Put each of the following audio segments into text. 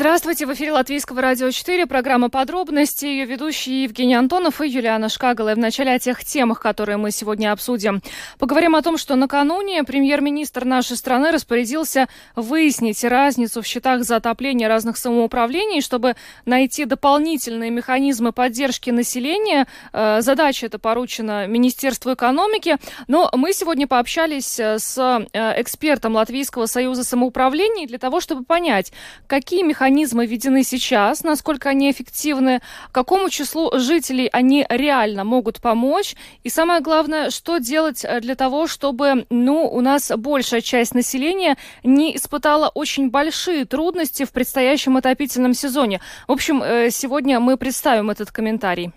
Здравствуйте, в эфире Латвийского радио 4, программа «Подробности», ее ведущие Евгений Антонов и Юлиана Шкагала. И вначале о тех темах, которые мы сегодня обсудим. Поговорим о том, что накануне премьер-министр нашей страны распорядился выяснить разницу в счетах за отопление разных самоуправлений, чтобы найти дополнительные механизмы поддержки населения. Э, задача эта поручена Министерству экономики. Но мы сегодня пообщались э, с э, экспертом Латвийского союза самоуправлений для того, чтобы понять, какие механизмы механизмы введены сейчас, насколько они эффективны, какому числу жителей они реально могут помочь, и самое главное, что делать э, для того, чтобы ну, у нас большая часть населения не испытала очень большие трудности в предстоящем отопительном сезоне. В общем, э, сегодня мы представим этот комментарий.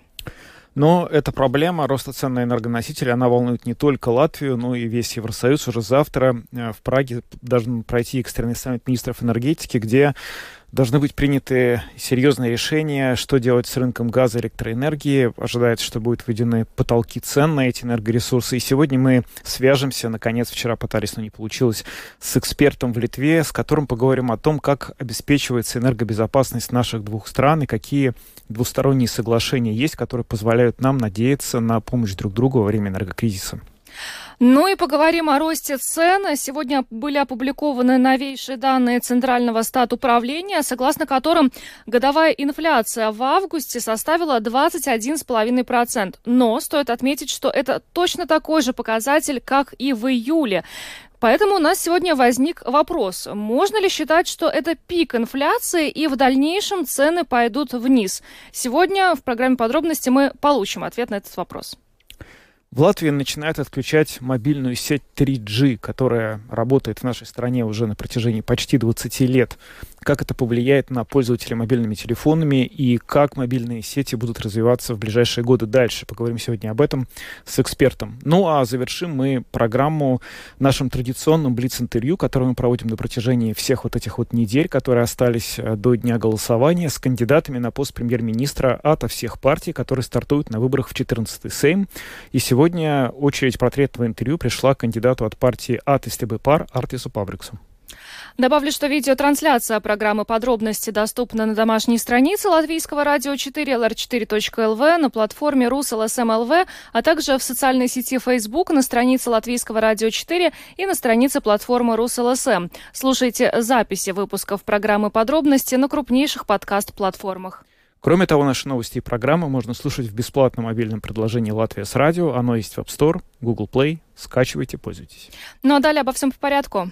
Но эта проблема роста цен на энергоносители, она волнует не только Латвию, но и весь Евросоюз. Уже завтра э, в Праге должен пройти экстренный саммит министров энергетики, где должны быть приняты серьезные решения, что делать с рынком газа и электроэнергии. Ожидается, что будут введены потолки цен на эти энергоресурсы. И сегодня мы свяжемся, наконец, вчера пытались, но не получилось, с экспертом в Литве, с которым поговорим о том, как обеспечивается энергобезопасность наших двух стран и какие двусторонние соглашения есть, которые позволяют нам надеяться на помощь друг другу во время энергокризиса. Ну и поговорим о росте цен. Сегодня были опубликованы новейшие данные Центрального стат управления, согласно которым годовая инфляция в августе составила 21,5%. Но стоит отметить, что это точно такой же показатель, как и в июле. Поэтому у нас сегодня возник вопрос, можно ли считать, что это пик инфляции и в дальнейшем цены пойдут вниз? Сегодня в программе подробности мы получим ответ на этот вопрос. В Латвии начинают отключать мобильную сеть 3G, которая работает в нашей стране уже на протяжении почти 20 лет как это повлияет на пользователей мобильными телефонами и как мобильные сети будут развиваться в ближайшие годы дальше. Поговорим сегодня об этом с экспертом. Ну а завершим мы программу нашим традиционным блиц-интервью, которое мы проводим на протяжении всех вот этих вот недель, которые остались э, до дня голосования с кандидатами на пост премьер-министра от всех партий, которые стартуют на выборах в 14-й Сейм. И сегодня очередь портретного интервью пришла кандидату от партии Attīstībai/Par Артису Пабриксу. Добавлю, что видеотрансляция программы «Подробности» доступна на домашней странице Латвийского радио 4 lr4.lv, на платформе Rus.LSM.lv, а также в социальной сети Facebook, на странице Латвийского радио 4 и на странице платформы РусЛСМ. Слушайте записи выпусков программы «Подробности» на крупнейших подкаст-платформах. Кроме того, наши новости и программы можно слушать в бесплатном мобильном приложении «Латвия с радио». Оно есть в App Store, Google Play. Скачивайте, пользуйтесь. Ну а далее обо всем по порядку.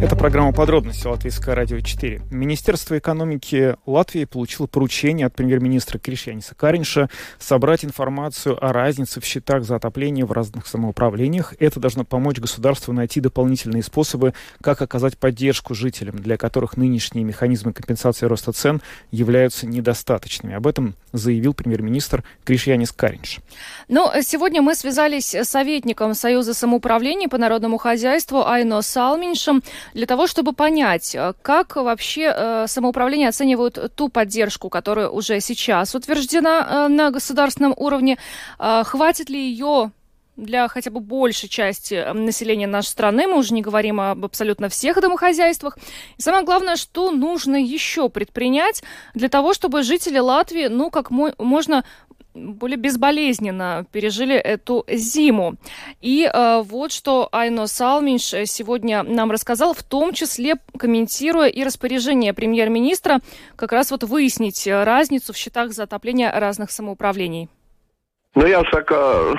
Это программа «Подробности» Латвийское радио 4. Министерство экономики Латвии получило поручение от премьер-министра Кришьяниса Каринша собрать информацию о разнице в счетах за отопление в разных самоуправлениях. Это должно помочь государству найти дополнительные способы, как оказать поддержку жителям, для которых нынешние механизмы компенсации роста цен являются недостаточными. Об этом заявил премьер-министр Кришьянис Каринш. Ну, сегодня мы связались с советником Союза самоуправления по народному хозяйству Айно Салминшем для того, чтобы понять, э, как вообще э, самоуправление оценивают ту поддержку, которая уже сейчас утверждена э, на государственном уровне, хватит ли ее для хотя бы большей части населения нашей страны. Мы уже не говорим об абсолютно всех домохозяйствах. И самое главное, что нужно еще предпринять для того, чтобы жители Латвии, ну, как можно более безболезненно пережили эту зиму. И э, вот что Айно Салминш сегодня нам рассказал, в том числе комментируя и распоряжение премьер-министра как раз вот выяснить разницу в счетах за отопление разных самоуправлений. Nu, jāsaka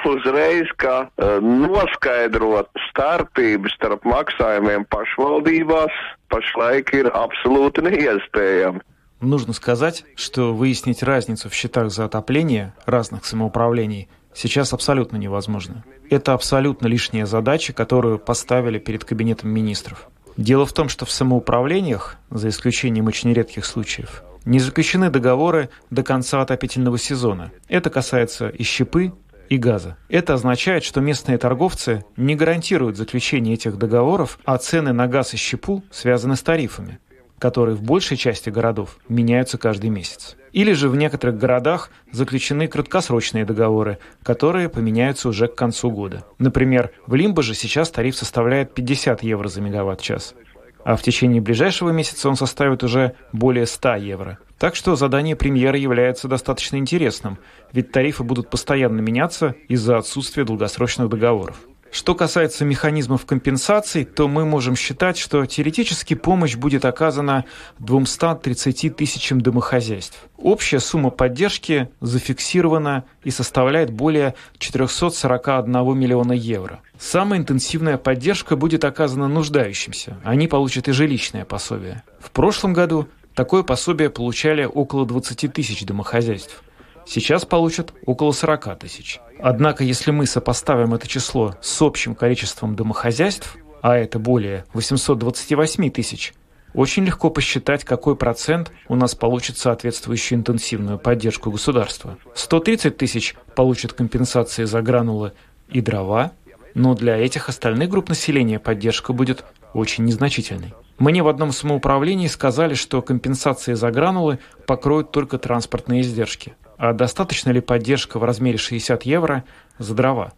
uzreiz, ka noskaidrot starpības starp maksājumiem pašvaldībās pašlaik ir absolūti neiespējami. Нужно сказать, что выяснить разницу в счетах за отопление разных самоуправлений сейчас абсолютно невозможно. Это абсолютно лишняя задача, которую поставили перед Кабинетом министров. Дело в том, что в самоуправлениях, за исключением очень редких случаев, не заключены договоры до конца отопительного сезона. Это касается и щепы, и газа. Это означает, что местные торговцы не гарантируют заключение этих договоров, а цены на газ и щепу связаны с тарифами, которые в большей части городов меняются каждый месяц. Или же в некоторых городах заключены краткосрочные договоры, которые поменяются уже к концу года. Например, в Лимбоже сейчас тариф составляет 50 евро за мегаватт-час, а в течение ближайшего месяца он составит уже более 100 евро. Так что задание премьера является достаточно интересным, ведь тарифы будут постоянно меняться из-за отсутствия долгосрочных договоров. Что касается механизмов компенсаций, то мы можем считать, что теоретически помощь будет оказана 230 тысячам домохозяйств. Общая сумма поддержки зафиксирована и составляет более 441 миллиона евро. Самая интенсивная поддержка будет оказана нуждающимся. Они получат и жилищное пособие. В прошлом году такое пособие получали около 20 тысяч домохозяйств. Сейчас получат около 40 тысяч. Однако, если мы сопоставим это число с общим количеством домохозяйств, а это более 828 тысяч, очень легко посчитать, какой процент у нас получит соответствующую интенсивную поддержку государства. 130 тысяч получат компенсации за гранулы и дрова, но для этих остальных групп населения поддержка будет очень незначительной. Мне в одном самоуправлении сказали, что компенсации за гранулы покроют только транспортные издержки. А достаточно ли поддержка в размере 60 евро за дрова?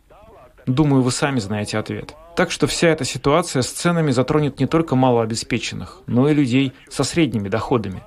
Думаю, вы сами знаете ответ. Так что вся эта ситуация с ценами затронет не только малообеспеченных, но и людей со средними доходами.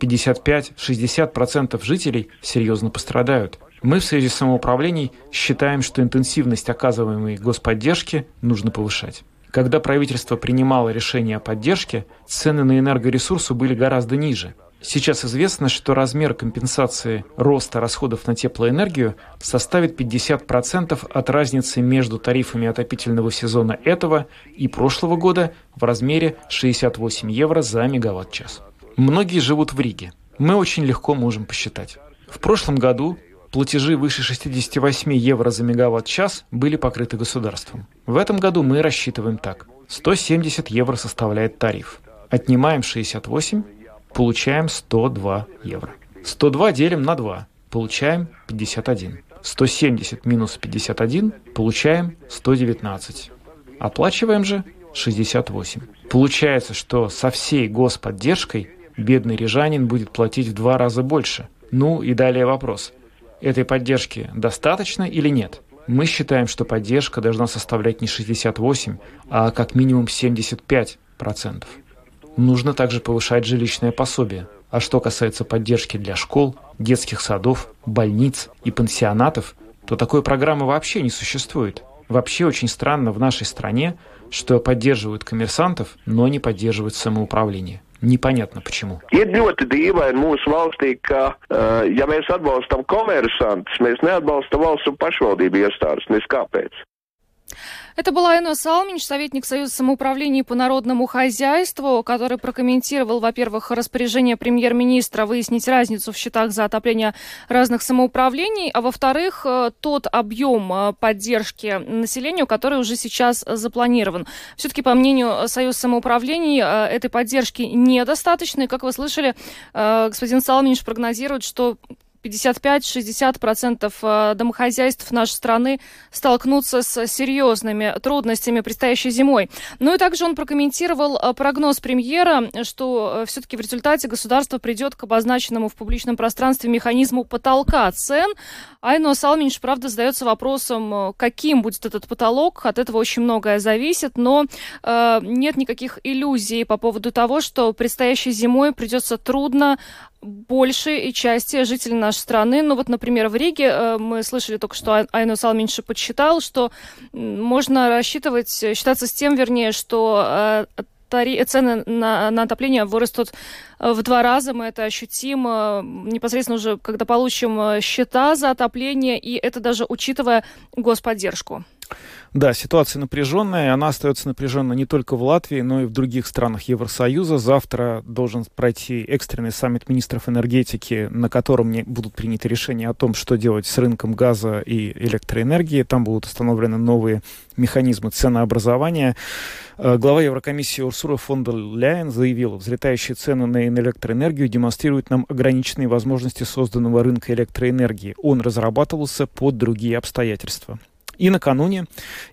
55-60% жителей серьезно пострадают. Мы в Союзе самоуправлений считаем, что интенсивность оказываемой господдержки нужно повышать. Когда правительство принимало решение о поддержке, цены на энергоресурсы были гораздо ниже – Сейчас известно, что размер компенсации роста расходов на теплоэнергию составит 50% от разницы между тарифами отопительного сезона этого и прошлого года в размере 68 евро за мегаватт-час. Многие живут в Риге. Мы очень легко можем посчитать. В прошлом году платежи выше 68 евро за мегаватт-час были покрыты государством. В этом году мы рассчитываем так. 170 евро составляет тариф. Отнимаем 68 получаем 102 евро. 102 делим на 2, получаем 51. 170 минус 51, получаем 119. Оплачиваем же 68. Получается, что со всей господдержкой бедный рижанин будет платить в два раза больше. Ну и далее вопрос. Этой поддержки достаточно или нет? Мы считаем, что поддержка должна составлять не 68, а как минимум 75%. Нужно также повышать жилищное пособие. А что касается поддержки для школ, детских садов, больниц и пансионатов, то такой программы вообще не существует. Вообще очень странно в нашей стране, что поддерживают коммерсантов, но не поддерживают самоуправление. Непонятно почему. Ir ļoti dīvaini mūsu valstī, ka, uh, ja mēs atbalstam komersantus, mēs neatbalstam valsts un pašvaldību iestādes. Kāpēc? Это была Айна Салминч, советник Союза самоуправления по народному хозяйству, который прокомментировал, во-первых, распоряжение премьер-министра выяснить разницу в счетах за отопление разных самоуправлений, а во-вторых, э, тот объем э, поддержки населению, который уже сейчас запланирован. Все-таки, по мнению Союза самоуправлений, э, этой поддержки недостаточно. И, как вы слышали, господин Салминч прогнозирует, что 55-60% э, домохозяйств нашей страны столкнутся с серьезными трудностями предстоящей зимой. Ну и также он прокомментировал э, прогноз премьера, что э, все-таки в результате государство придет к обозначенному в публичном пространстве механизму потолка цен. Айно Салминч, правда, задается вопросом, каким будет этот потолок. От этого очень многое зависит, но э, нет никаких иллюзий по поводу того, что предстоящей зимой придется трудно большей части жителей нашей страны. Ну вот, например, в Риге э, мы слышали только, что Айно Салменьше подсчитал, что можно рассчитывать, считаться с тем, вернее, что э, цены на, на отопление вырастут э, в два раза. Мы это ощутим непосредственно уже, когда получим счета за отопление, и это даже учитывая господдержку. Да, ситуация напряженная, она остается напряженной не только в Латвии, но и в других странах Евросоюза. Завтра должен пройти экстренный саммит министров энергетики, на котором будут приняты решения о том, что делать с рынком газа и электроэнергии. Там будут установлены новые механизмы ценообразования. Э, глава Еврокомиссии Урсура фон дер Ляйен заявила, взлетающие цены на электроэнергию демонстрируют нам ограниченные возможности созданного рынка электроэнергии. Он разрабатывался под другие обстоятельства. И накануне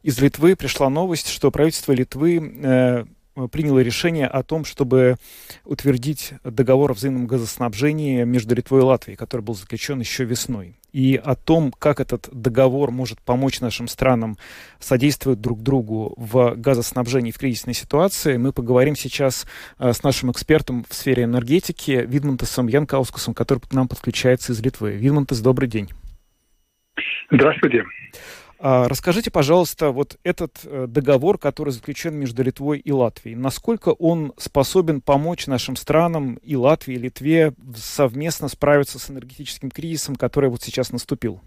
из Литвы пришла новость, что правительство Литвы э, приняло решение о том, чтобы утвердить договор о взаимном газоснабжении между Литвой и Латвией, который был заключен еще весной. И о том, как этот договор может помочь нашим странам содействовать друг другу в газоснабжении в кризисной ситуации, мы поговорим сейчас э, с нашим экспертом в сфере энергетики Видмантасом Янкаускусом, который к нам подключается из Литвы. Видмантас, добрый день. Здравствуйте. А, расскажите, пожалуйста, вот этот э, договор, который заключен между Литвой и Латвией, насколько он способен помочь нашим странам и Латвии, и Литве совместно справиться с энергетическим кризисом, который вот сейчас наступил?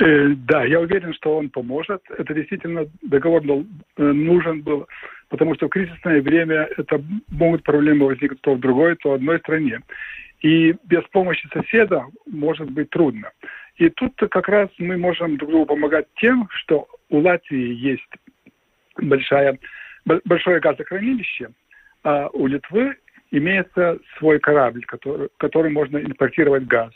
Э, да, я уверен, что он поможет. Это действительно договор был, э, нужен был, потому что в кризисное время это могут проблемы возникнуть то в другой, то в одной стране. И без помощи соседа может быть трудно. И тут как раз мы можем друг другу помогать тем, что у Латвии есть большая, большое газохранилище, а у Литвы имеется свой корабль, который, который можно импортировать газ.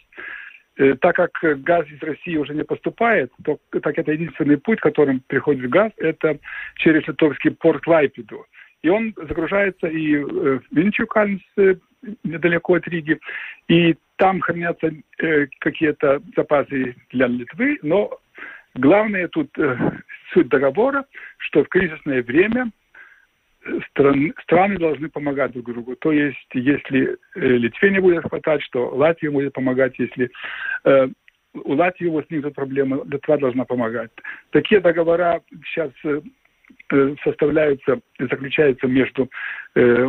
Э, так как газ из России уже не поступает, то так это единственный путь, которым приходит газ, это через литовский порт Лайпиду. И он загружается и э, в Винчукальнс, э, недалеко от Риги, и там хранятся э, какие-то запасы для Литвы, но главное тут э, суть договора, что в кризисное время э, стран, страны должны помогать друг другу. То есть, если э, Литве не будет хватать, что Латвия будет помогать, если э, у Латвии возникнут проблемы, Литва должна помогать. Такие договора сейчас э, составляются, заключаются между э,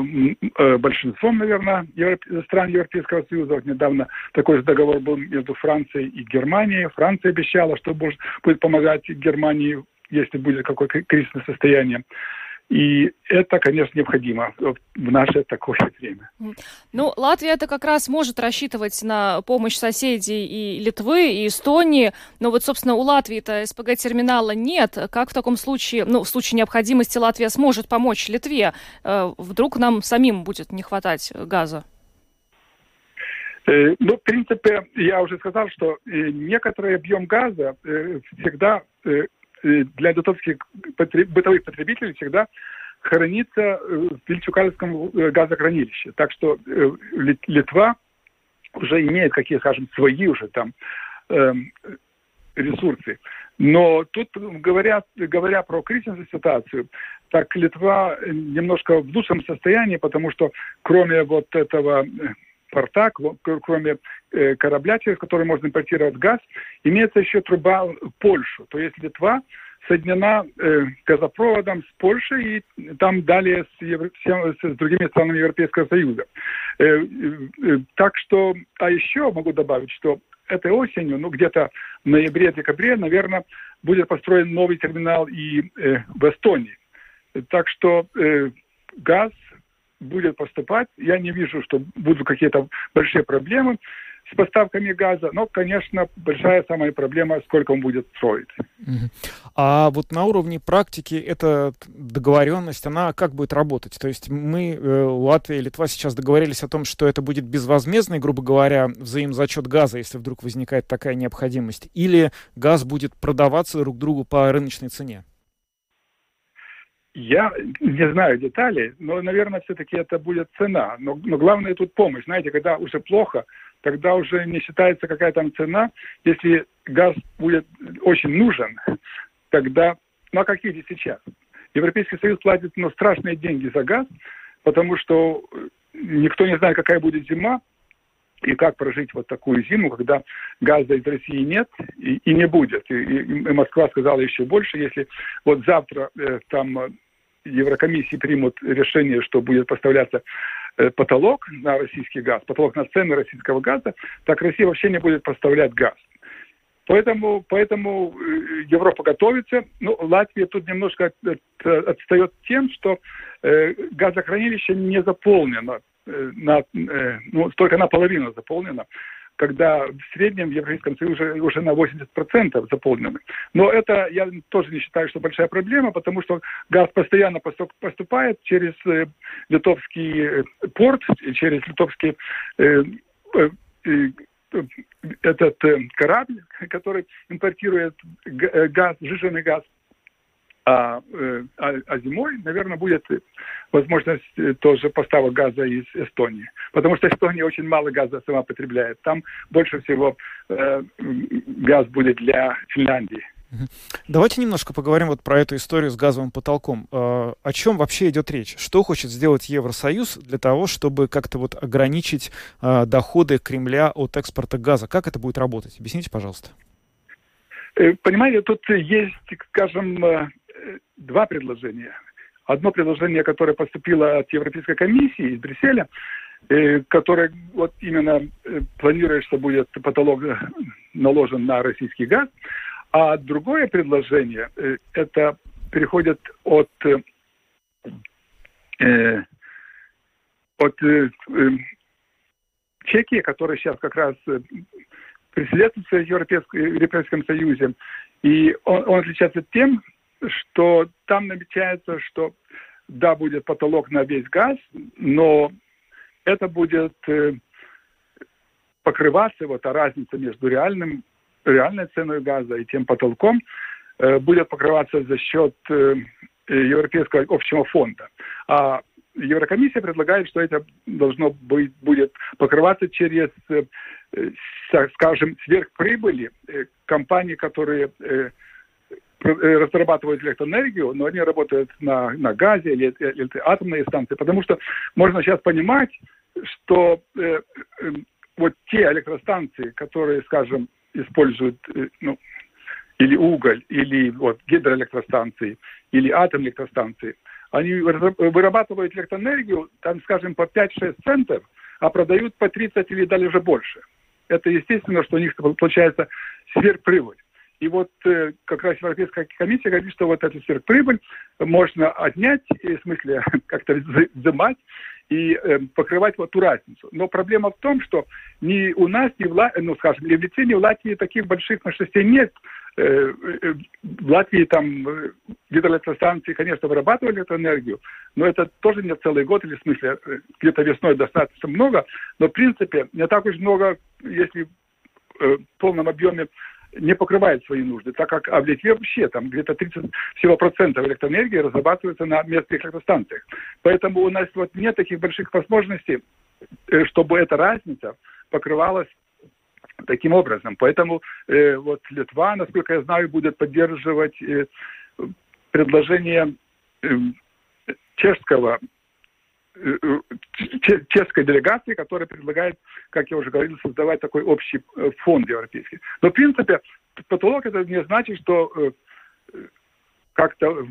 э, большинством, наверное, Европ... стран Европейского Союза. Вот недавно такой же договор был между Францией и Германией. Франция обещала, что будет помогать Германии, если будет какое-то кризисное состояние. И это, конечно, необходимо в наше такое время. Ну, Латвия это как раз может рассчитывать на помощь соседей и Литвы, и Эстонии, но вот, собственно, у Латвии-то СПГ-терминала нет. Как в таком случае, ну, в случае необходимости Латвия сможет помочь Литве? Э, вдруг нам самим будет не хватать газа? Э, ну, в принципе, я уже сказал, что э, некоторый объем газа всегда для литовских бытовых потребителей всегда хранится э, в Вильчукальском э, газохранилище. Так что э, Литва уже имеет какие, скажем, свои уже там э, ресурсы. Но тут, говоря, говоря про кризисную ситуацию, так Литва немножко в лучшем состоянии, потому что кроме вот этого порта, кроме э, корабля, через который можно импортировать газ, имеется еще труба в Польшу. То есть Литва соединена э, газопроводом с Польшей и там далее с, Евро... с другими странами Европейского Союза. Э, э, так что, а еще могу добавить, что этой осенью, ну где-то в ноябре-декабре, наверное, будет построен новый терминал и в Эстонии. Так что газ будет поступать. Я не вижу, что будут какие-то большие проблемы с поставками газа, но, конечно, большая самая проблема, сколько он будет строить. А вот на уровне практики эта договоренность, она как будет работать? То есть мы, э, Латвия и Литва сейчас договорились о том, что это будет безвозмездный, грубо говоря, взаимозачет газа, если вдруг возникает такая необходимость, или газ будет продаваться друг другу по рыночной цене? Я не знаю деталей, но, наверное, все-таки это будет цена. Но, но главное тут помощь. Знаете, когда уже плохо, тогда уже не считается какая там цена. Если газ будет очень нужен, тогда, ну а как видите сейчас? Европейский Союз платит ну, страшные деньги за газ, потому что никто не знает, какая будет зима, и как прожить вот такую зиму, когда газа из России нет и, и не будет. И, и Москва сказала еще больше, если вот завтра э, там Еврокомиссии примут решение, что будет поставляться э, потолок на российский газ, потолок на цены российского газа, так Россия вообще не будет поставлять газ. Поэтому, поэтому э, Европа готовится. Ну, Латвия тут немножко от, от, отстает тем, что э, газохранилище не заполнено, э, на, э, ну, только наполовину заполнено когда в среднем в Европейском Союзе уже на 80% заполнены. Но это я тоже не считаю, что большая проблема, потому что газ постоянно поступает через э, литовский э, порт, через литовский э, этот корабль, который импортирует газ, сжиженный газ а, э, а, а зимой, наверное, будет возможность э, тоже поставок газа из Эстонии. Потому что Эстония очень мало газа сама потребляет. Там больше всего э, газ будет для Финляндии. Давайте немножко поговорим вот про эту историю с газовым потолком. Э, о чем вообще идет речь? Что хочет сделать Евросоюз для того, чтобы как-то вот ограничить э, доходы Кремля от экспорта газа? Как это будет работать? Объясните, пожалуйста. Понимаете, тут есть, скажем, два предложения. Одно предложение, которое поступило от Европейской комиссии из Брюсселя, э, которое вот именно э, планирует, что будет потолок э, наложен на российский газ, а другое предложение, это переходит от, от Чехии, которая сейчас как раз председательствует в Европейском Союзе, и он, он отличается тем, что там намечается, что да, будет потолок на весь газ, но это будет э, покрываться, вот а разница между реальным, реальной ценой газа и тем потолком э, будет покрываться за счет э, Европейского общего фонда. А Еврокомиссия предлагает, что это должно быть, будет покрываться через, скажем, сверхприбыли компаний, которые разрабатывают электроэнергию, но они работают на, на газе или, или атомные станции, потому что можно сейчас понимать, что э, э, вот те электростанции, которые, скажем, используют э, ну, или уголь, или вот гидроэлектростанции, или атомные электростанции, они вырабатывают электроэнергию, там, скажем, по 5-6 центов, а продают по 30 или даже больше. Это естественно, что у них получается сверхприбыль. И вот э, как раз Европейская комиссия говорит, что вот эту сверхприбыль можно отнять, в смысле как-то взимать и э, покрывать вот ту разницу. Но проблема в том, что ни у нас, ни в, Ла... ну, скажем, ни в Литве, ни в Латвии таких больших мощностей нет. Э, э, в Латвии там э, гидроэлектростанции, конечно, вырабатывали эту энергию, но это тоже не целый год, или в смысле э, где-то весной достаточно много, но в принципе не так уж много, если э, в полном объеме не покрывает свои нужды, так как а в Литве вообще там где-то 30 всего процентов электроэнергии разрабатывается на местных электростанциях. Поэтому у нас вот нет таких больших возможностей, э, чтобы эта разница покрывалась таким образом. Поэтому э, вот Литва, насколько я знаю, будет поддерживать э, предложение э, чешского чешской делегации, которая предлагает, как я уже говорил, создавать такой общий э, фонд европейский. Но, в принципе, потолок это не значит, что как-то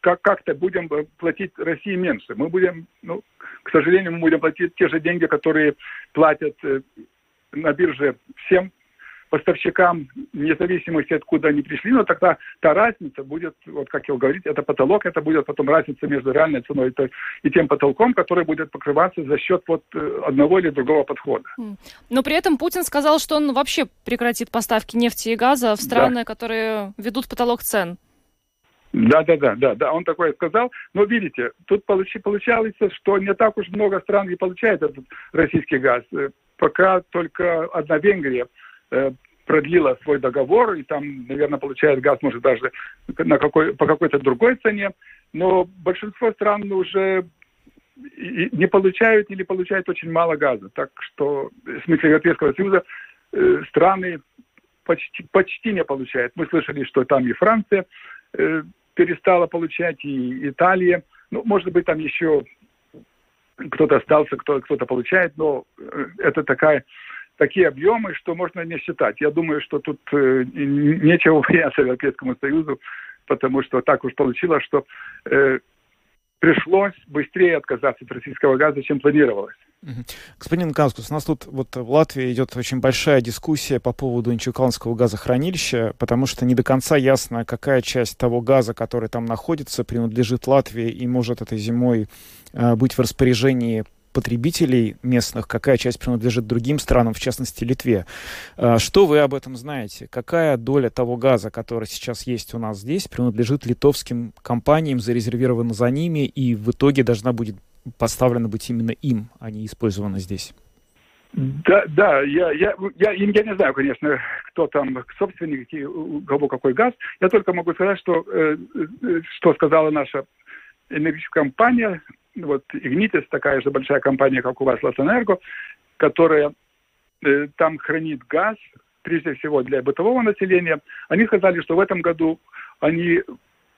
как, как-то будем платить России меньше. Мы будем, ну, к сожалению, мы будем платить те же деньги, которые платят на бирже всем поставщикам, вне зависимости, откуда они пришли, но тогда та разница будет, вот как я говорить, это потолок, это будет потом разница между реальной ценой и тем потолком, который будет покрываться за счет вот э, одного или другого подхода. Но при этом Путин сказал, что он вообще прекратит поставки нефти и газа в страны, да. которые ведут потолок цен. Да, да, да, да, да, он такое сказал. Но видите, тут получи, получается, что не так уж много стран не получает этот российский газ. Э, пока только одна Венгрия Э, продлила свой договор, и там, наверное, получает газ, может, даже на какой, по какой-то другой цене. Но большинство стран уже не получают или получают очень мало газа. Так что, в смысле Европейского Союза, э, страны почти, почти не получают. Мы слышали, что там и Франция э, перестала получать, и Италия. Ну, может быть, там еще кто-то остался, кто, кто-то получает, но это такая такие объемы, что можно не считать. Я думаю, что тут э, нечего бояться Европейскому Союзу, потому что так уж получилось, что э, пришлось быстрее отказаться от российского газа, чем планировалось. Господин Канскус, у нас тут вот в Латвии идет очень большая дискуссия по поводу Инчукалнского газохранилища, потому что не до конца ясно, какая часть того газа, который там находится, принадлежит Латвии и может этой зимой э, быть в распоряжении потребителей местных, какая часть принадлежит другим странам, в частности Литве. Э, что вы об этом знаете? Какая доля того газа, который сейчас есть у нас здесь, принадлежит литовским компаниям, зарезервирована за ними и в итоге должна будет поставлено быть именно им, а не использовано здесь. Да, да, я, я, я, я не знаю, конечно, кто там собственник, у кого какой газ. Я только могу сказать, что, э, э, что сказала наша энергетическая компания, вот Игнитис, такая же большая компания, как у вас, Латэнерго, которая э, там хранит газ, прежде всего для бытового населения. Они сказали, что в этом году они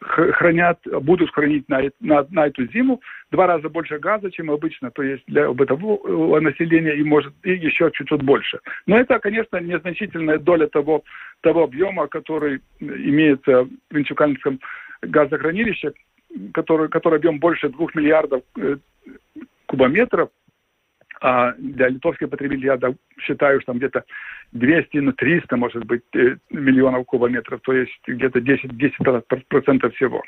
хранят, будут хранить на, на, на эту зиму два раза больше газа, чем обычно, то есть для бытового населения и может и еще чуть-чуть больше. Но это, конечно, незначительная доля того, того объема, который имеется в Инчукальском газохранилище, который, который объем больше двух миллиардов э, кубометров, а для литовских потребителей я считаю, что там где-то 200, ну 300, может быть, э, миллионов кубометров, то есть где-то 10, 10 процентов всего.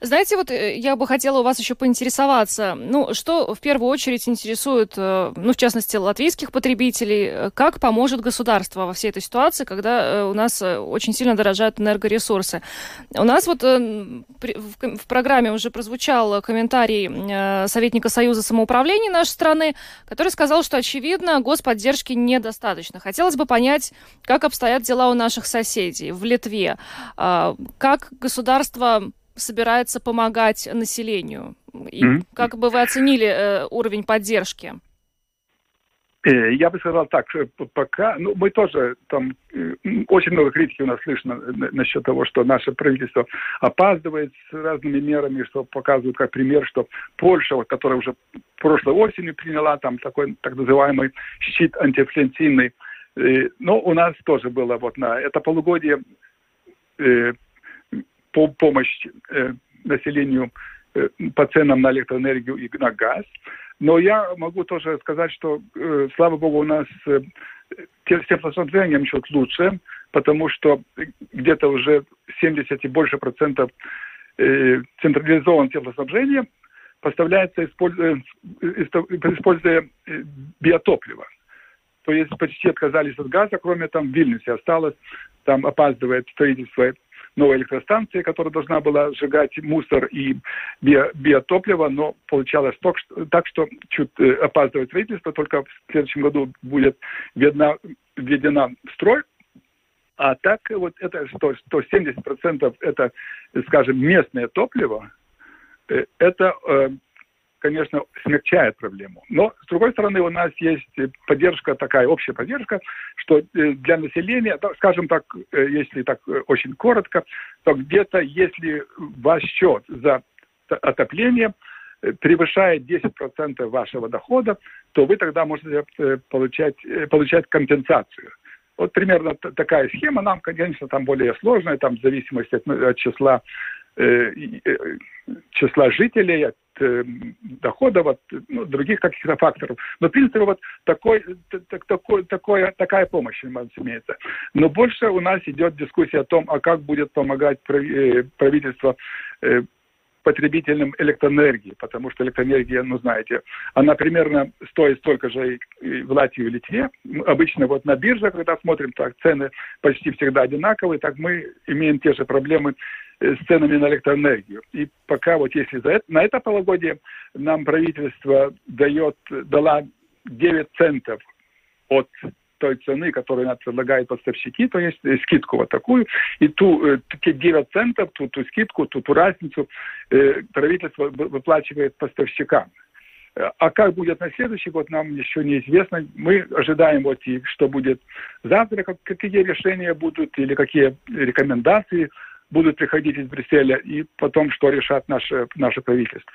Знаете, вот э, я бы хотела у вас еще поинтересоваться, ну, что в первую очередь интересует, э, ну, в частности, латвийских потребителей, как поможет государство во всей этой ситуации, когда у нас очень сильно дорожают энергоресурсы. У нас вот в программе уже прозвучал комментарий советника Союза самоуправления нашей страны, который сказал, что, очевидно, господдержки недостаточно. Хотелось бы понять, как обстоят дела у наших соседей в Литве, а, как государство собирается помогать населению? И mm-hmm. как бы вы оценили э, уровень поддержки? Э, я бы сказал так, пока, ну, мы тоже там, э, очень много критики у нас слышно насчет того, что наше правительство опаздывает с разными мерами, что показывают как пример, что Польша, вот, которая уже прошлой осенью приняла там такой так называемый щит антиинфляционный, но у нас тоже было вот на это полугодие по помощь э, населению э, по ценам на электроэнергию и на газ. Но я могу тоже сказать, что, э, слава богу, у нас э, с теплоснабжением чуть лучше, потому что где-то уже 70 и больше процентов централизованного теплоснабжения поставляется, используя, используя биотопливо. То есть почти отказались от газа, кроме там в Вильнюсе осталось, там опаздывает строительство новая электростанция, которая должна была сжигать мусор и био, биотопливо, но получалось так, что, так, что чуть э, опаздывает строительство, только в следующем году будет введена, введена в строй. А так вот это, что, что 70% это, скажем, местное топливо, э, это э, конечно, смягчает проблему. Но, с другой стороны, у нас есть поддержка, такая общая поддержка, что э, для населения, скажем так, э, если так э, очень коротко, то где-то, если ваш счет за отопление превышает 10% вашего дохода, то вы тогда можете получать, получать компенсацию. Вот примерно такая схема. Нам, конечно, там более сложная, там в зависимости от, от числа э, числа жителей, от э, доходов, от ну, других каких-то факторов. Но, в принципе, вот такой, такой, такой, такая помощь имеется. Но больше у нас идет дискуссия о том, а как будет помогать э, правительство э, потребителям электроэнергии, потому что электроэнергия, ну, знаете, она примерно стоит столько же и в Латвии и в Литве. Обычно вот на бирже, когда смотрим, так цены почти всегда одинаковые, так мы имеем те же проблемы с ценами на электроэнергию. И пока вот если за это, на это полугодие нам правительство дает, дала 9 центов от той цены, которую нам предлагают поставщики, то есть э, скидку вот такую, и ту, э, те 9 центов, ту, ту скидку, ту, ту разницу э, правительство выплачивает поставщикам. Э, а как будет на следующий год, нам еще неизвестно. Мы ожидаем, вот, и что будет завтра, как, какие решения будут или какие рекомендации будут приходить из Брюсселя, и потом, что решат наше, наше правительство.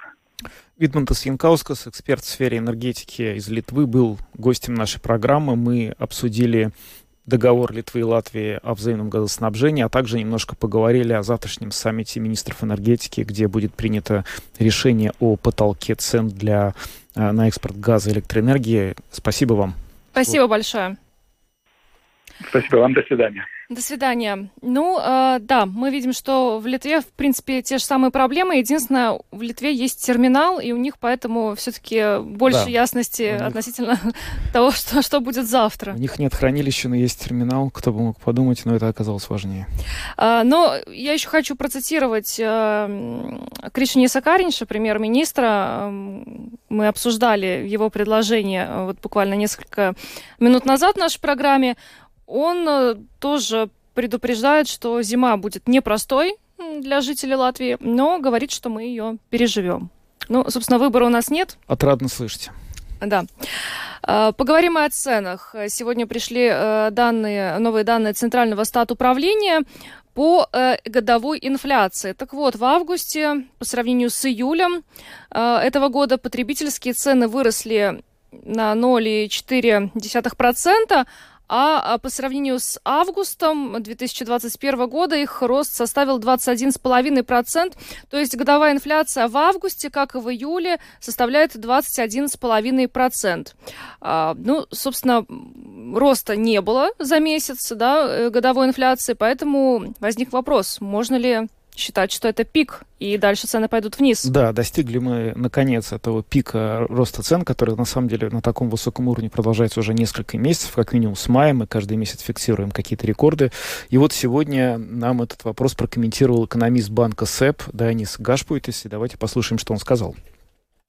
Видмантас Янкаускас, эксперт в сфере энергетики из Литвы, был гостем нашей программы. Мы обсудили договор Литвы и Латвии о взаимном газоснабжении, а также немножко поговорили о завтрашнем саммите министров энергетики, где будет принято решение о потолке цен для, э, на экспорт газа и электроэнергии. Спасибо вам. Спасибо большое. Спасибо вам, до свидания. До свидания. Ну, э, да, мы видим, что в Литве, в принципе, те же самые проблемы. Единственное, в Литве есть терминал, и у них поэтому все-таки больше да. ясности них... относительно того, что, что будет завтра. У них нет хранилища, но есть терминал. Кто бы мог подумать, но это оказалось важнее. А, но я еще хочу процитировать э, Кришни Сакаринша, премьер-министра. Мы обсуждали его предложение э, вот буквально несколько минут назад в нашей программе он э, тоже предупреждает, что зима будет непростой для жителей Латвии, но говорит, что мы ее переживем. Ну, собственно, выбора у нас нет. Отрадно слышать. Да. А, поговорим о ценах. Сегодня пришли э, данные, новые данные Центрального стат управления по э, годовой инфляции. Так вот, в августе по сравнению с июлем этого года потребительские цены выросли на 0,4%, а, а по сравнению с августом 2021 года их рост составил 21,5%, то есть годовая инфляция в августе, как и в июле, составляет 21,5%. А, ну, собственно, роста не было за месяц, да, э, годовой инфляции, поэтому возник вопрос, можно ли считать, что это пик, и дальше цены пойдут вниз. Да, достигли мы, наконец, этого пика роста цен, который, на самом деле, на таком высоком уровне продолжается уже несколько месяцев, как минимум с мая, мы каждый месяц фиксируем какие-то рекорды. И вот сегодня нам этот вопрос прокомментировал экономист банка СЭП Данис Гашпуйтис, и давайте послушаем, что он сказал.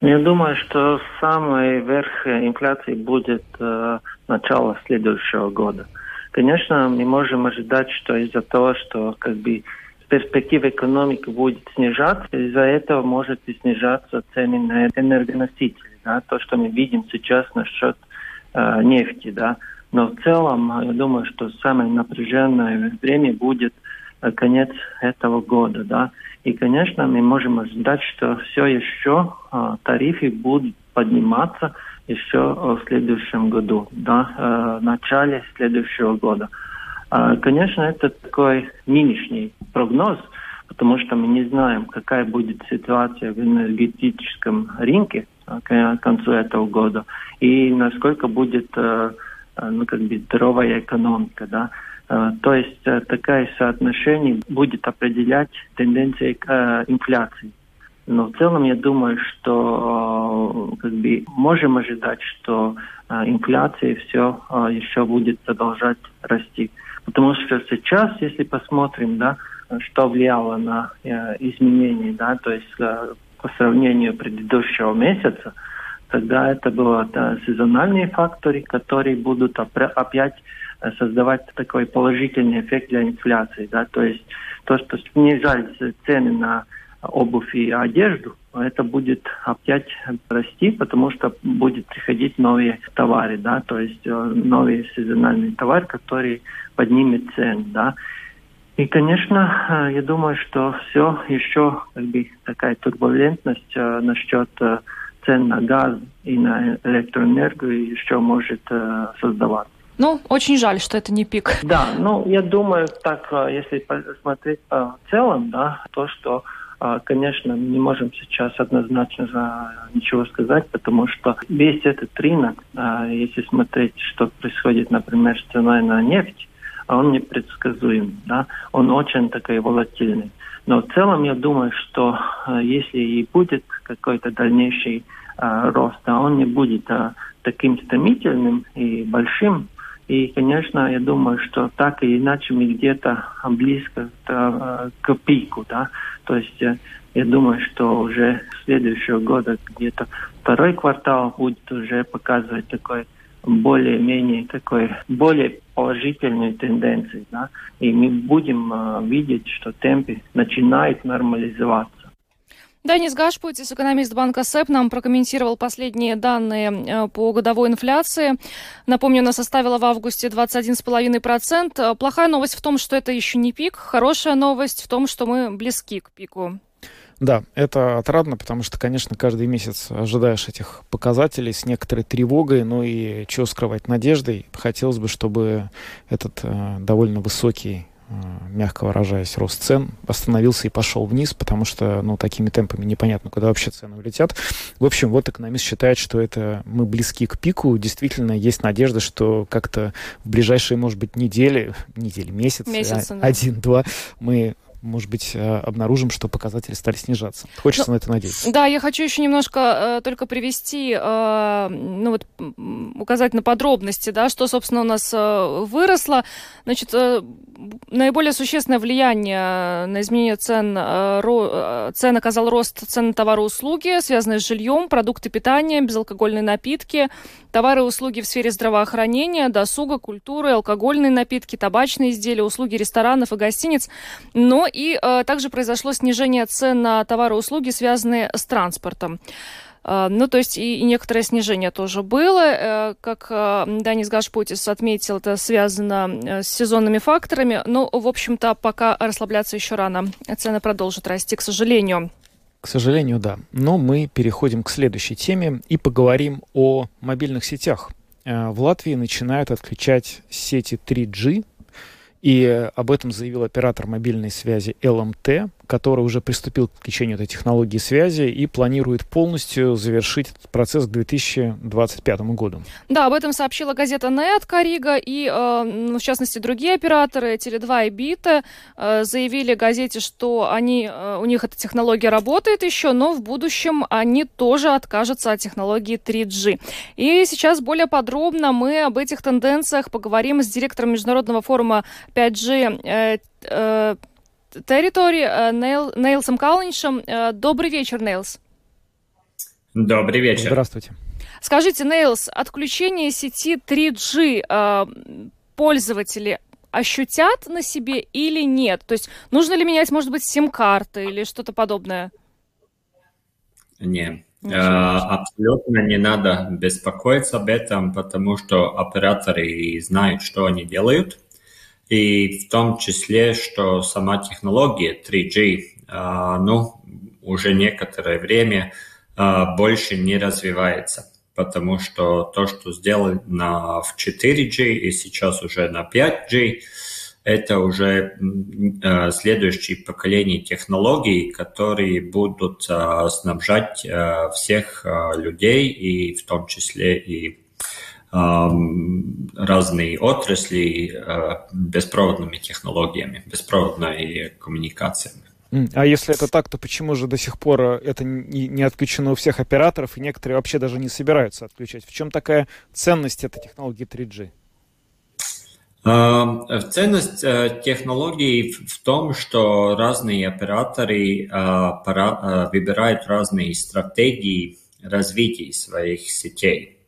Я думаю, что самый верх инфляции будет э, начало следующего года. Конечно, мы можем ожидать, что из-за того, что как бы перспектива экономики будет снижаться, из-за этого может и снижаться цены на энергоносители. Да, то, что мы видим сейчас насчет э, нефти. Да. Но в целом, я думаю, что самое напряженное время будет э, конец этого года. Да. И, конечно, мы можем ожидать, что все еще э, тарифы будут подниматься еще в следующем году, да, э, в начале следующего года. А, конечно, это такой нынешний прогноз, потому что мы не знаем, какая будет ситуация в энергетическом рынке а, к концу этого года и насколько будет э, э, ну, как бы здоровая экономика. Да? Э, то есть такое соотношение будет определять тенденции к инфляции. Но в целом я думаю, что как бы можем ожидать, что инфляция все еще будет продолжать расти. Потому что сейчас, если посмотрим, да, что влияло на э, изменения, да, то есть э, по сравнению предыдущего месяца, тогда это были да, сезональные факторы, которые будут опять э, создавать такой положительный эффект для инфляции. Да? То есть то, что снижались цены на обувь и одежду, это будет опять расти, потому что будет приходить новые товары, да, то есть э, новые сезональные товары, которые поднимет цены, да. И, конечно, э, я думаю, что все еще как бы, такая турбулентность э, насчет цен на газ и на электроэнергию еще может создаваться. Ну, очень жаль, что это не пик. Да, ну, я думаю, так, если посмотреть в целом, да, то, что конечно, не можем сейчас однозначно ничего сказать, потому что весь этот рынок, а, если смотреть, что происходит, например, с ценой на нефть, он непредсказуем, да, он очень такой волатильный. Но в целом я думаю, что а, если и будет какой-то дальнейший рост, он не будет таким стремительным и большим, и, конечно, я думаю, что так или иначе мы где-то близко к, к пику, да. То есть э, я думаю, что уже следующего года где-то второй квартал будет уже показывать такой более-менее такой более положительную тенденцию, да, и мы будем э, видеть, что темпы начинают нормализоваться. Денис Гашпутис, экономист банка СЭП, нам прокомментировал последние данные э, по годовой инфляции. Напомню, она составила в августе 21,5%. Плохая новость в том, что это еще не пик. Хорошая новость в том, что мы близки к пику. Да, это отрадно, потому что, конечно, каждый месяц ожидаешь этих показателей с некоторой тревогой, ну и чего скрывать надеждой. Хотелось бы, чтобы этот э, довольно высокий э, мягко выражаясь, рост цен остановился и пошел вниз, потому что, ну, такими темпами непонятно, куда вообще цены улетят. В общем, вот экономист считает, что это мы близки к пику. Действительно, есть надежда, что как-то в ближайшие, может быть, недели, недели, месяц, Месяцы, а, да. один-два мы может быть, э, обнаружим, что показатели стали снижаться. Хочется Ну, на это надеяться. Да, я хочу еще немножко э, только привести, э, ну вот указать на подробности, да, что, собственно, у нас э, выросло. Значит, э, наиболее существенное влияние на изменение цен, э, ро- э, цен оказал рост цен на товары и услуги, связанные с жильем, продукты питания, безалкогольные напитки, товары и услуги в сфере здравоохранения, досуга, культуры, алкогольные напитки, табачные изделия, услуги ресторанов и гостиниц. Но и э, также произошло снижение цен на товары и услуги, связанные с транспортом. Э, Ну, то есть и, и некоторое снижение тоже было. Э, Как э, Данис Гашпутис отметил, это связано с сезонными факторами. Но, в общем-то, пока расслабляться еще рано. Цены продолжат расти, к сожалению. К сожалению, да. Но мы переходим к следующей теме и поговорим о мобильных сетях. В Латвии начинают отключать сети 3G, и об этом заявил оператор мобильной связи LMT, который уже приступил к отключению этой технологии связи и планирует полностью завершить этот процесс к 2025 году. Да, об этом сообщила газета «Нет» Карига, и, э, ну, в частности, другие операторы, Теле2 и Бита, э, заявили газете, что они, э, у них эта технология работает еще, но в будущем они тоже откажутся от технологии 3G. И сейчас более подробно мы об этих тенденциях поговорим с директором Международного форума 5G э, э, Territory э, Нейл, Нейлсом Калничем. Э, Добрый вечер, Нейлс. Добрый вечер. Здравствуйте. Скажите, Нейлс, отключение сети 3G э, пользователи ощутят на себе или нет? То есть нужно ли менять, может быть, сим-карты или что-то подобное? Не. Ничего. Э, Абсолютно не надо беспокоиться об этом, потому что операторы знают, что они делают. И в том числе, что сама технология 3G, э, ну, уже некоторое время э, больше не развивается. Потому что то, что сделано в 4G и сейчас уже на 5G, это уже э, следующее поколение технологий, которые будут снабжать всех людей, и в том числе и разные отрасли э, беспроводными технологиями, беспроводной коммуникациями. А если это так, то почему же до сих пор э, это не, отключено у всех операторов, и некоторые вообще даже не собираются отключать? В чем такая ценность этой технологии 3G? Э, Ценность э, технологий в том, что разные операторы выбирают разные стратегии развития своих сетей.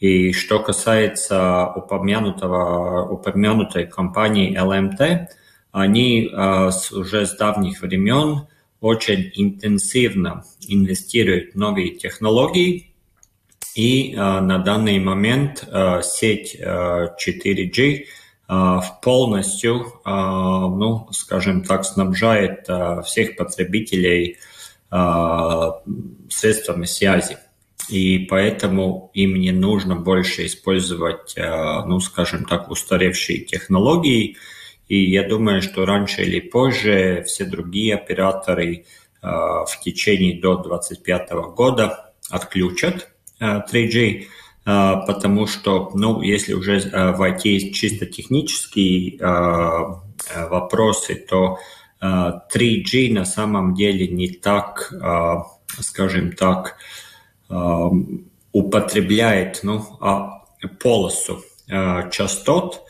И что касается упомянутого, упомянутой компании LMT, они э, уже с давних времен очень интенсивно инвестируют в новые технологии, и э, на данный момент э, сеть э, 4G э, полностью, ну, скажем так, снабжает всех потребителей средствами связи. И поэтому им не нужно больше использовать, э, ну, скажем так, устаревшие технологии. И я думаю, что раньше или позже все другие операторы э, в течение до 2025 года отключат э, 3G, э, потому что, ну, если уже войти чисто технические вопросы, то э, 3G на самом деле не так, скажем так, употребляет ну, а, полосу э, частот,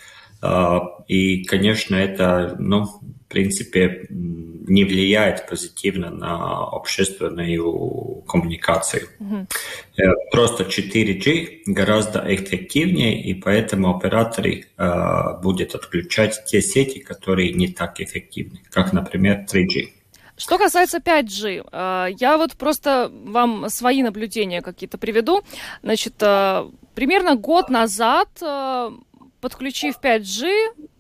э, и, конечно, это, ну, в принципе, не влияет позитивно на общественную коммуникацию. Э, Просто 4G гораздо эффективнее, и поэтому операторы э, будут отключать те сети, которые не так эффективны, как, например, 3G. Что касается 5G, э, я вот просто вам свои наблюдения какие-то приведу. Значит, э, примерно год назад, э, подключив 5G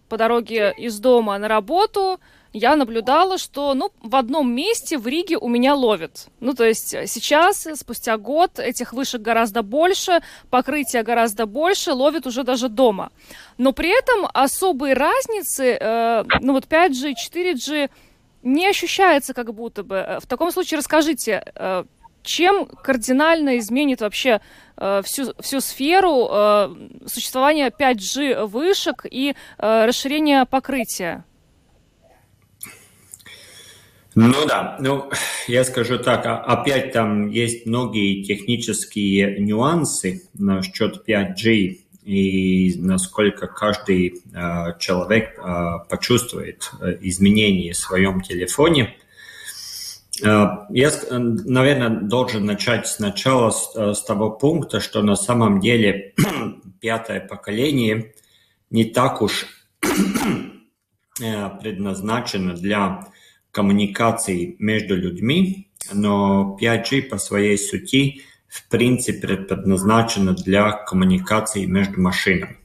по дороге из дома на работу, я наблюдала, что ну, в одном месте в Риге у меня ловят. Ну, то есть сейчас, спустя год, этих вышек гораздо больше, покрытия гораздо больше, ловят уже даже дома. Но при этом особой разницы, э, ну вот 5G, 4G не ощущается как будто бы. Э, в таком случае расскажите, э, чем кардинально изменит вообще э, всю, всю сферу существования 5G вышек и э, расширения покрытия? Ну да, ну я скажу так, а, опять там есть многие технические нюансы насчет 5G и насколько каждый э, человек э, почувствует э, изменения в своем телефоне. Э, я, наверное, должен начать сначала с, с того пункта, что на самом деле пятое поколение не так уж предназначено для коммуникаций между людьми, но 5G по своей сути в принципе предназначена для коммуникации между машинами.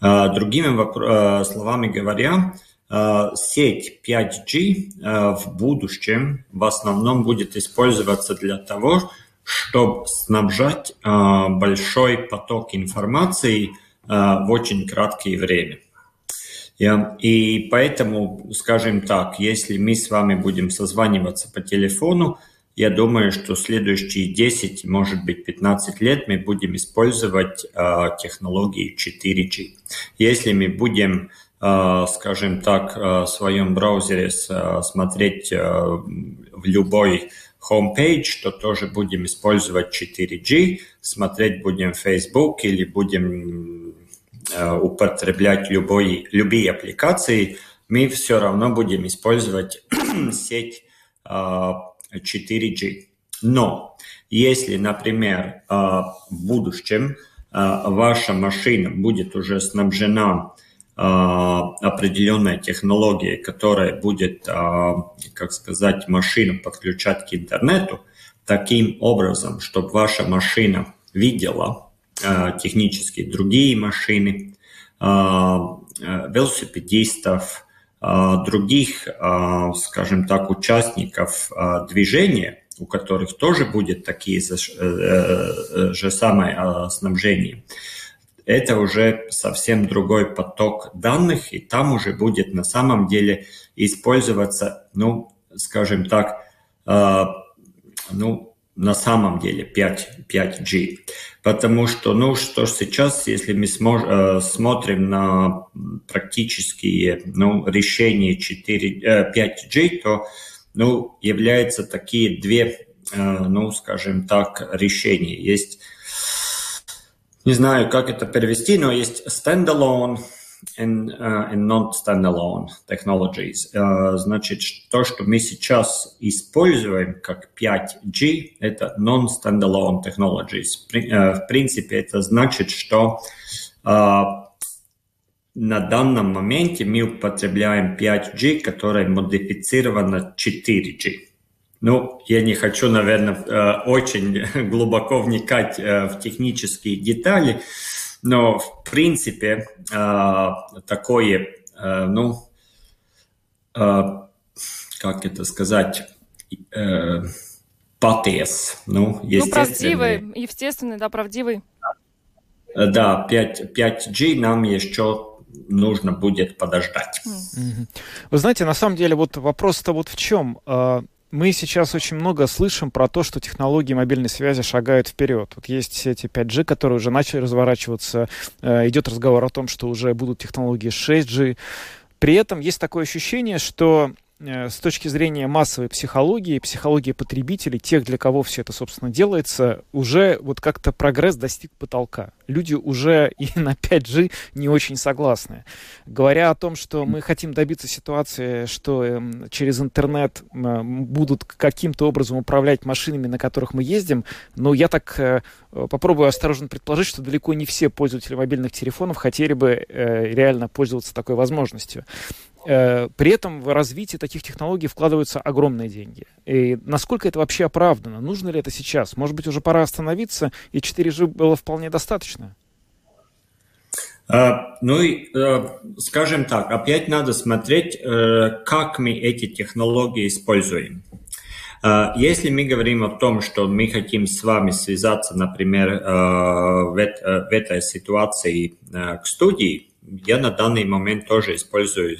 А, другими а, словами говоря, а, сеть 5G в будущем в основном будет использоваться для того, чтобы снабжать большой поток информации в очень краткое время. И поэтому, скажем так, если мы с вами будем созваниваться по телефону, я думаю, что следующие 10, может быть 15 лет мы будем использовать э, технологии 4G. Если мы будем, э, скажем так, э, в своем браузере смотреть в любой homepage, то тоже будем использовать 4G, смотреть будем Facebook или будем употреблять любой, любые аппликации, мы все равно будем использовать сеть 4G. Э, Но если, например, э, в будущем ваша машина будет уже снабжена определенной технологией, которая будет, как сказать, машину подключать к интернету, таким образом, чтобы ваша машина видела Э, технически другие машины, э, э, велосипедистов, других, скажем так, участников движения, у которых тоже будет такие же самое снабжение. Это уже совсем другой поток данных, и там уже будет на самом деле использоваться, ну, скажем так, ну, на самом деле 5, 5G. Потому что, ну, что сейчас, если мы смож, э, смотрим на практические ну, решения 4, э, 5G, то ну, являются такие две, э, ну, скажем так, решения. Есть, не знаю, как это перевести, но есть standalone in, uh, in non-standalone technologies. Uh, значит, то, что мы сейчас используем как 5G, это non-standalone technologies. Uh, в принципе, это значит, что uh, на данном моменте мы употребляем 5G, которая модифицирована 4G. Ну, я не хочу, наверное, очень глубоко вникать в технические детали, но, в принципе, такое, ну, как это сказать, патес, ну, Ну, правдивый, естественный, да, правдивый. Да, 5, 5G нам еще нужно будет подождать. Вы знаете, на самом деле, вот вопрос-то вот в чем? Мы сейчас очень много слышим про то, что технологии мобильной связи шагают вперед. Вот есть сети 5G, которые уже начали разворачиваться. Э, идет разговор о том, что уже будут технологии 6G. При этом есть такое ощущение, что Э, с точки зрения массовой психологии, психологии потребителей, тех, для кого все это, собственно, делается, уже вот как-то прогресс достиг потолка. Люди уже и на 5G не очень согласны. Говоря о том, что мы хотим добиться ситуации, что эм, через интернет э, будут каким-то образом управлять машинами, на которых мы ездим, но я так э, попробую осторожно предположить, что далеко не все пользователи мобильных телефонов хотели бы реально пользоваться такой возможностью. Э, при этом в развитие таких технологий вкладываются огромные деньги. И насколько это вообще оправдано? Нужно ли это сейчас? Может быть, уже пора остановиться, и 4G было вполне достаточно? Ну и, скажем так, опять надо смотреть, как мы эти технологии используем. Если мы говорим о том, что мы хотим с вами связаться, например, в этой ситуации к студии, я на данный момент тоже использую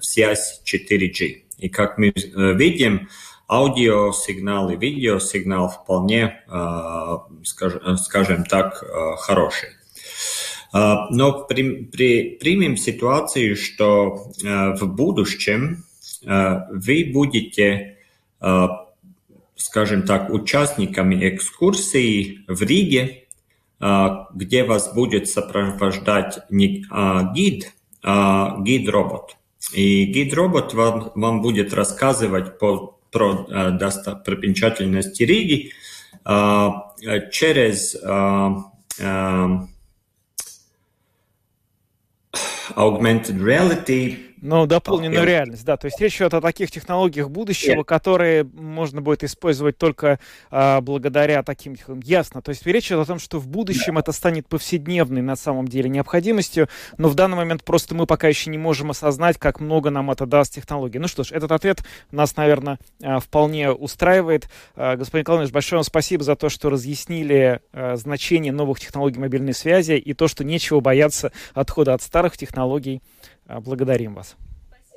связь 4G. И как мы видим, аудиосигнал и видеосигнал вполне, скажем так, хороший. Но при, при, примем ситуацию, что в будущем вы будете, скажем так, участниками экскурсии в Риге, где вас будет сопровождать не гид, а гид-робот. И гид-робот вам, вам будет рассказывать по, про достопримечательности Риги через augmented reality Ну, дополненную okay. реальность, да. То есть речь идет о таких технологиях будущего, yeah. которые можно будет использовать только а, благодаря таким... Ясно. То есть речь идет о том, что в будущем yeah. это станет повседневной на самом деле необходимостью, но в данный момент просто мы пока еще не можем осознать, как много нам это даст технологий. Ну что ж, этот ответ нас, наверное, а, вполне устраивает. А, господин Николаевич, большое вам спасибо за то, что разъяснили а, значение новых технологий мобильной связи и то, что нечего бояться отхода от старых технологий. А, благодарим вас.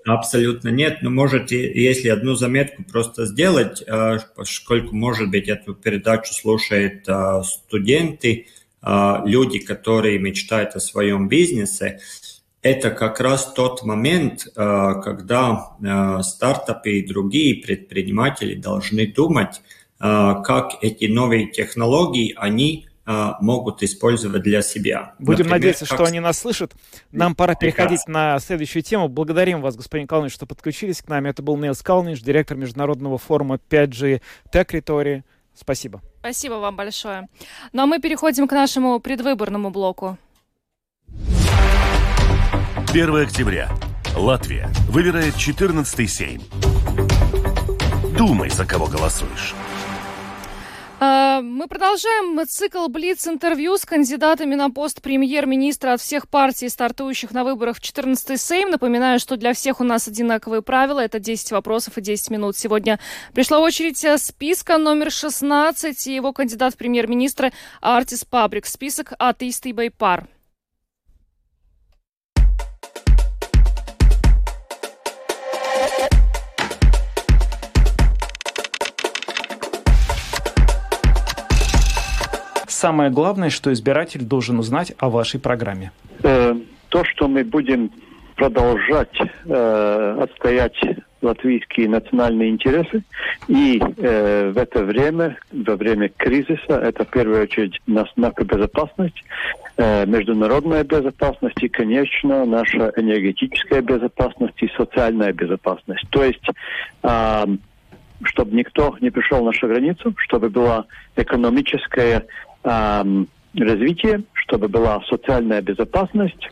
Абсолютно нет. Но можете, если одну заметку просто сделать, а, поскольку, может быть, эту передачу слушают а, студенты, люди, которые мечтают о своем бизнесе, это как раз тот момент, когда стартапы и другие предприниматели должны думать, как эти новые технологии, они могут использовать для себя. Будем Например, надеяться, как... что они нас слышат. Нам пора переходить на следующую тему. Благодарим вас, господин Калныч, что подключились к нам. Это был Нейл Калныч, директор международного форума 5G Territory. Спасибо. Спасибо вам большое. Ну а мы переходим к нашему предвыборному блоку. 1 октября. Латвия выбирает 14-й Сейм. Думай, за кого голосуешь. А, мы продолжаем цикл Блиц-интервью с кандидатами на пост премьер-министра от всех партий, стартующих на выборах в 14-й Сейм. Напоминаю, что для всех у нас одинаковые правила. Это 10 вопросов и 10 минут. Сегодня пришла очередь списка номер 16 и его кандидат в премьер-министры Артис Пабрик. Список от Истый Байпар. Самое главное, что избиратель должен узнать о вашей программе? Э, то, что мы будем продолжать э, отстоять латвийские национальные интересы. И э, в это время, во время кризиса, это в первую очередь наша безопасность, э, международная безопасность и, конечно, наша энергетическая безопасность и социальная безопасность. То есть э, чтобы никто не пришел на нашу границу, чтобы была экономическая развитие, чтобы была социальная безопасность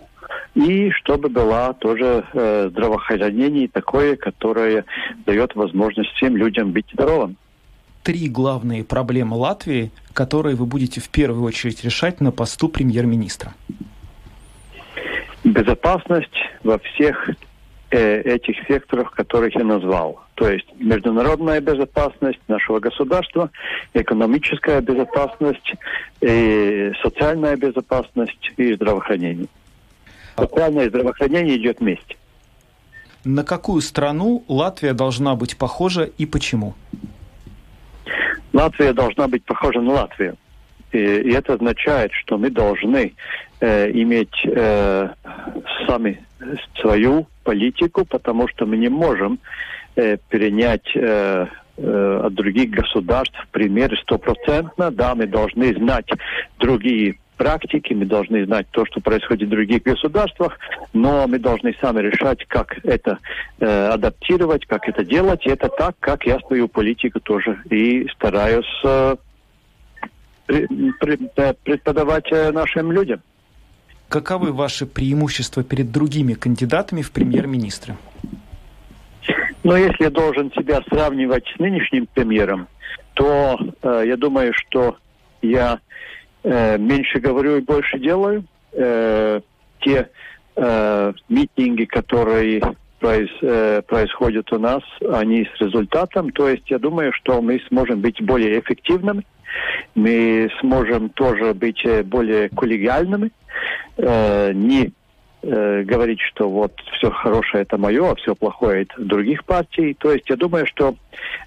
и чтобы была тоже э, здравоохранение такое, которое дает возможность всем людям быть здоровым. Три главные проблемы Латвии, которые вы будете в первую очередь решать на посту премьер-министра. Безопасность во всех Э, этих секторов, которых я назвал. То есть международная безопасность нашего государства, экономическая безопасность, и социальная безопасность и здравоохранение. Социальное здравоохранение идет вместе. На какую страну Латвия должна быть похожа и почему? Латвия должна быть похожа на Латвию. И, это означает, что мы должны э, иметь э, сами свою политику, потому что мы не можем э, перенять э, э, от других государств примеры стопроцентно. Да, мы должны знать другие практики, мы должны знать то, что происходит в других государствах, но мы должны сами решать, как это э, адаптировать, как это делать. И это так, как я свою политику тоже и стараюсь э, преподавать э, нашим людям. Каковы ваши преимущества перед другими кандидатами в премьер-министры? Ну, если я должен себя сравнивать с нынешним премьером, то э, я думаю, что я э, меньше говорю и больше делаю. Э, те э, митинги, которые произ, э, происходят у нас, они с результатом. То есть я думаю, что мы сможем быть более эффективными, мы сможем тоже быть э, более коллегиальными, э, не э, говорить, что вот все хорошее это мое, а все плохое это других партий. То есть я думаю, что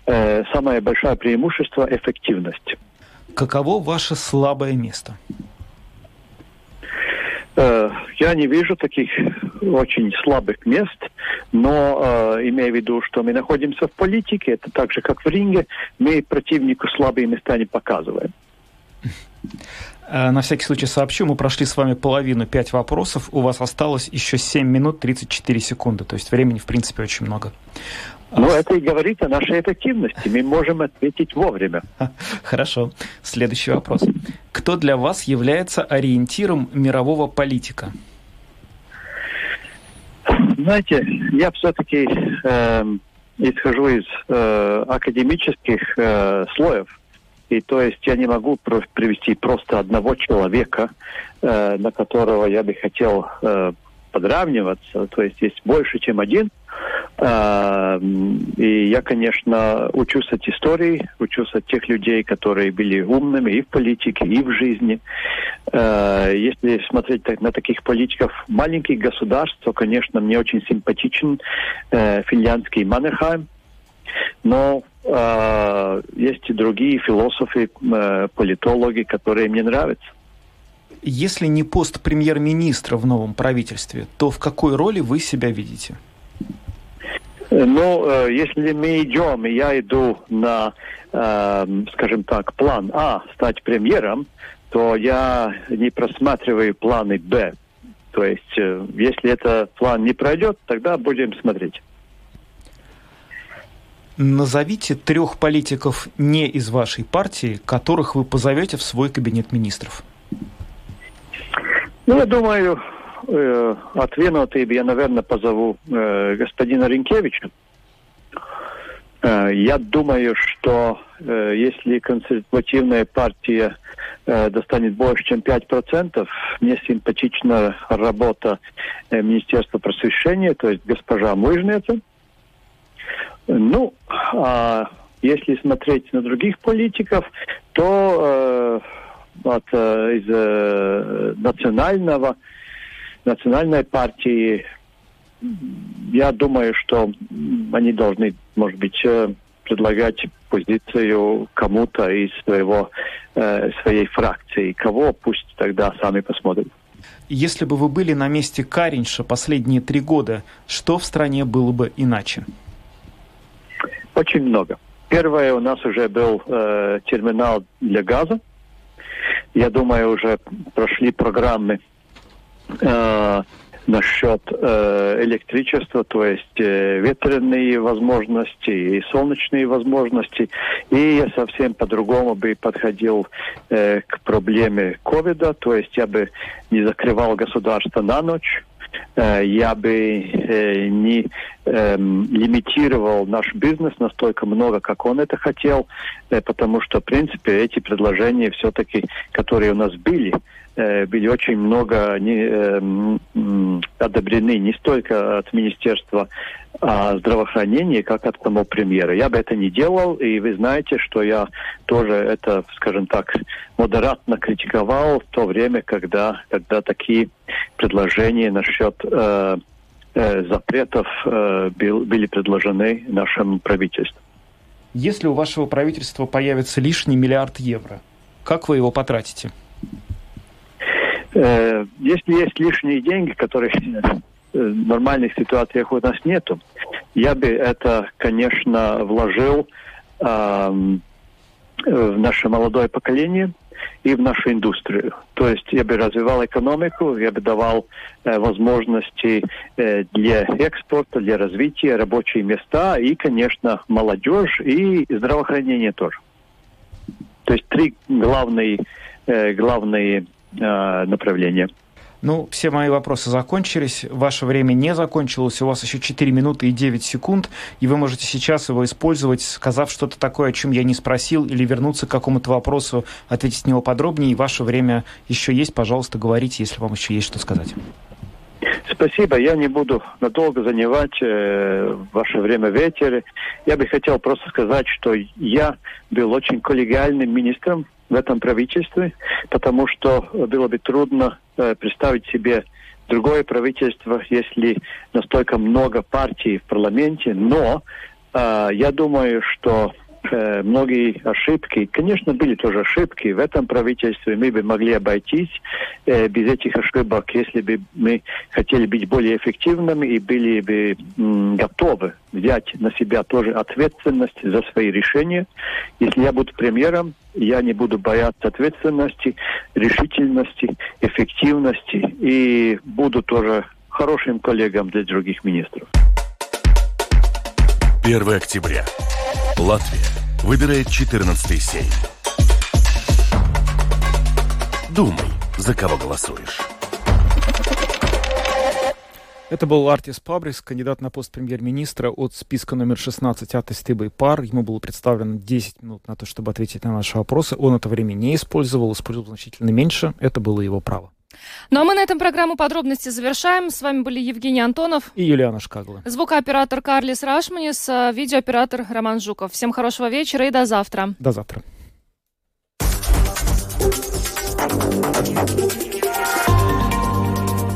э, самое большое преимущество – эффективность. Каково ваше слабое место? Э, я не вижу таких очень слабых мест, но э, имея в виду, что мы находимся в политике, это так же, как в ринге, мы противнику слабые места не показываем. Э, на всякий случай сообщу, мы прошли с вами половину, пять вопросов, у вас осталось еще 7 минут 34 секунды, то есть времени, в принципе, очень много. Ну, это и говорит о нашей эффективности. Мы можем ответить вовремя. Хорошо. Следующий вопрос. Кто для вас является ориентиром мирового политика? Знаете, я все-таки э, исхожу из э, академических э, слоев. И то есть я не могу привести просто одного человека, э, на которого я бы хотел э, подравниваться. То есть есть больше, чем один. А, и я, конечно, учусь от истории, учусь от тех людей, которые были умными и в политике, и в жизни. А, если смотреть на таких политиков маленьких государств, то, конечно, мне очень симпатичен э, финляндский Маннерхайм. Но э, есть и другие философы, э, политологи, которые мне нравятся. Если не пост премьер-министра в новом правительстве, то в какой роли вы себя видите? Ну, э, если мы идем, и я иду на, э, скажем так, план А, стать премьером, то я не просматриваю планы Б. То есть, э, если этот план не пройдет, тогда будем смотреть. Назовите трех политиков не из вашей партии, которых вы позовете в свой кабинет министров. Ну, я думаю, э, от Венотыби я, наверное, позову э, господина Ренкевича. Э, я думаю, что э, если консервативная партия э, достанет больше, чем 5%, мне симпатична работа э, Министерства просвещения, то есть госпожа Мыжнеца. Ну, а если смотреть на других политиков, то э, от, э, из э, национального национальной партии, я думаю, что они должны, может быть, э, предлагать позицию кому-то из своего, э, своей фракции. Кого, пусть тогда сами посмотрят. Если бы вы были на месте Каринша последние три года, что в стране было бы иначе? Очень много. Первое, у нас уже был э, терминал для газа. Я думаю, уже прошли программы э, насчет э, электричества, то есть э, ветряные возможности и солнечные возможности. И я совсем по-другому бы подходил э, к проблеме ковида, то есть я бы не закрывал государство на ночь, э, я бы э, не э, лимитировал наш бизнес настолько много, как он это хотел, э, потому что, в принципе, эти предложения все-таки, которые у нас были, были очень много не, э, одобрены не столько от Министерства а, здравоохранения, как от самого премьера. Я бы это не делал, и вы знаете, что я тоже это, скажем так, модератно критиковал в то время, когда, когда такие предложения насчет э, э, запретов э, был, были предложены нашему правительству. Если у вашего правительства появится лишний миллиард евро, как вы его потратите? Э, если есть лишние деньги, которые э, в нормальных ситуациях у нас нету, я бы это, конечно, вложил э, в наше молодое поколение и в нашу индустрию. То есть я бы развивал экономику, я бы давал э, возможности э, для экспорта, для развития, рабочие места и, конечно, молодежь и здравоохранение тоже. То есть три главные, э, главные э, направления. Ну, все мои вопросы закончились, ваше время не закончилось, у вас еще 4 минуты и 9 секунд, и вы можете сейчас его использовать, сказав что-то такое, о чем я не спросил, или вернуться к какому-то вопросу, ответить на него подробнее, и ваше время еще есть, пожалуйста, говорите, если вам еще есть что сказать. Спасибо. Я не буду надолго занимать э, ваше время в эфире. Я бы хотел просто сказать, что я был очень коллегиальным министром в этом правительстве, потому что было бы трудно э, представить себе другое правительство, если настолько много партий в парламенте. Но э, я думаю, что э, многие ошибки, конечно, были тоже ошибки в этом правительстве, мы бы могли обойтись э, без этих ошибок, если бы мы хотели быть более эффективными и были бы м, готовы взять на себя тоже ответственность за свои решения. Если я буду премьером, я не буду бояться ответственности, решительности, эффективности и буду тоже хорошим коллегам для других министров. 1 октября. Латвия выбирает 14-й сейм. Думай, за кого голосуешь. Это был Артис Пабрис, кандидат на пост премьер-министра от списка номер 16 Атестыба и пар. Ему было представлено 10 минут на то, чтобы ответить на наши вопросы. Он это время не использовал, использовал значительно меньше. Это было его право. Ну а мы на этом программу подробности завершаем. С вами были Евгений Антонов и Юлиана Шкагла. Звукооператор Карлис Рашманис, а видеооператор Роман Жуков. Всем хорошего вечера и до завтра. До завтра.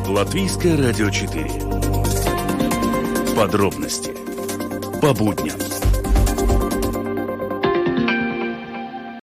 Латвийское радио 4. Подробности по будням.